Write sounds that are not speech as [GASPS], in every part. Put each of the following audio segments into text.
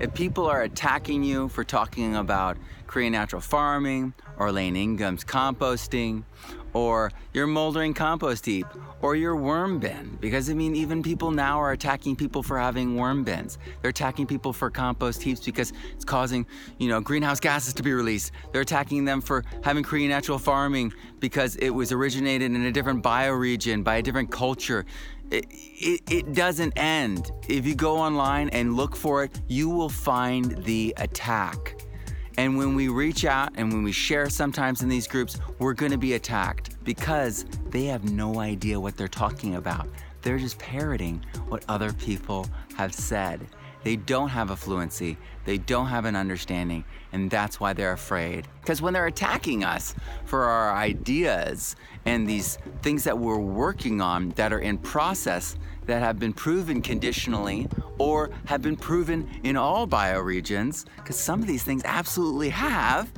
if people are attacking you for talking about Korean natural farming or Elaine Ingham's composting or your moldering compost heap or your worm bin. Because i mean even people now are attacking people for having worm bins. They're attacking people for compost heaps because it's causing you know greenhouse gases to be released. They're attacking them for having korean natural farming because it was originated in a different bioregion by a different culture. It, it, it doesn't end. If you go online and look for it you will find the attack and when we reach out and when we share sometimes in these groups, we're going to be attacked because they have no idea what they're talking about. They're just parroting what other people have said. They don't have a fluency, they don't have an understanding, and that's why they're afraid. Because when they're attacking us for our ideas and these things that we're working on that are in process that have been proven conditionally or have been proven in all bioregions, because some of these things absolutely have,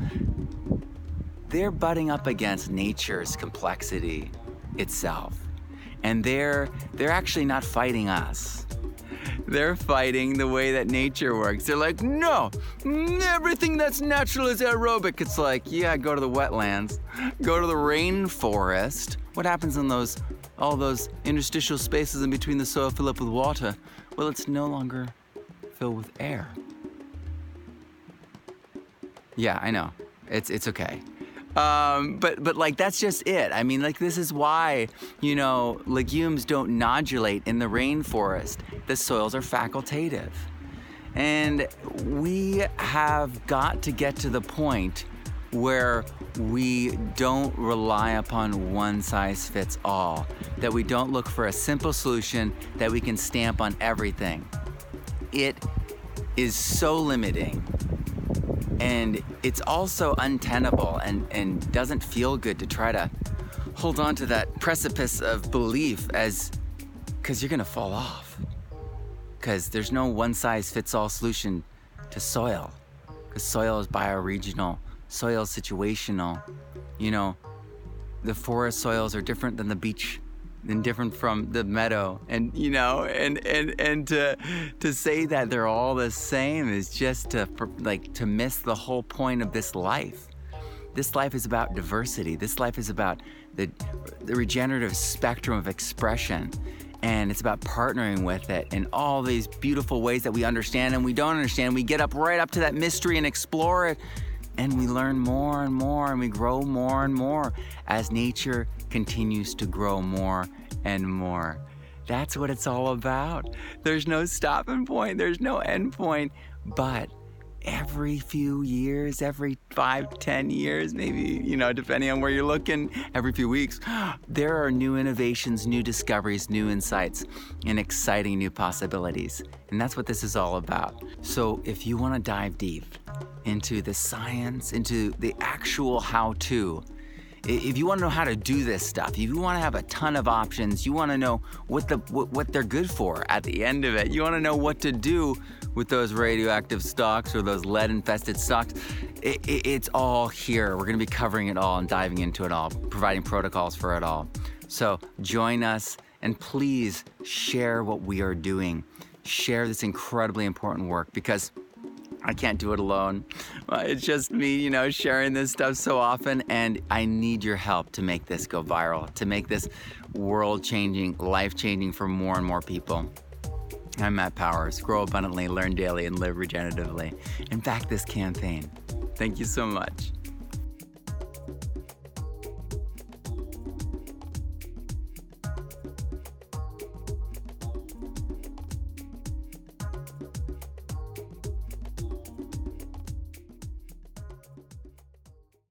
they're butting up against nature's complexity itself. And they're they're actually not fighting us they're fighting the way that nature works. They're like, no, everything that's natural is aerobic. It's like, yeah, go to the wetlands, go to the rainforest. What happens in those, all those interstitial spaces in between the soil fill up with water? Well, it's no longer filled with air. Yeah, I know. It's it's okay. Um, but but like that's just it. I mean, like this is why you know legumes don't nodulate in the rainforest. The soils are facultative, and we have got to get to the point where we don't rely upon one size fits all. That we don't look for a simple solution that we can stamp on everything. It is so limiting and it's also untenable and, and doesn't feel good to try to hold on to that precipice of belief as because you're going to fall off. Because there's no one size fits all solution to soil. Because soil is bioregional, soil is situational. You know, the forest soils are different than the beach and different from the meadow. And you know and and and to to say that they're all the same is just to like to miss the whole point of this life. This life is about diversity. This life is about the the regenerative spectrum of expression. And it's about partnering with it in all these beautiful ways that we understand and we don't understand. We get up right up to that mystery and explore it and we learn more and more and we grow more and more as nature continues to grow more and more. That's what it's all about. There's no stopping point, there's no end point. But every few years, every five, ten years, maybe, you know, depending on where you're looking, every few weeks, [GASPS] there are new innovations, new discoveries, new insights, and exciting new possibilities. And that's what this is all about. So if you want to dive deep into the science, into the actual how to, if you want to know how to do this stuff, if you want to have a ton of options, you want to know what the what, what they're good for at the end of it. You want to know what to do with those radioactive stocks or those lead infested stocks. It, it, it's all here. We're going to be covering it all and diving into it all, providing protocols for it all. So join us and please share what we are doing. Share this incredibly important work because I can't do it alone. Uh, it's just me, you know, sharing this stuff so often, and I need your help to make this go viral, to make this world changing, life changing for more and more people. I'm Matt Powers. Grow abundantly, learn daily, and live regeneratively. In fact, this campaign. Thank you so much.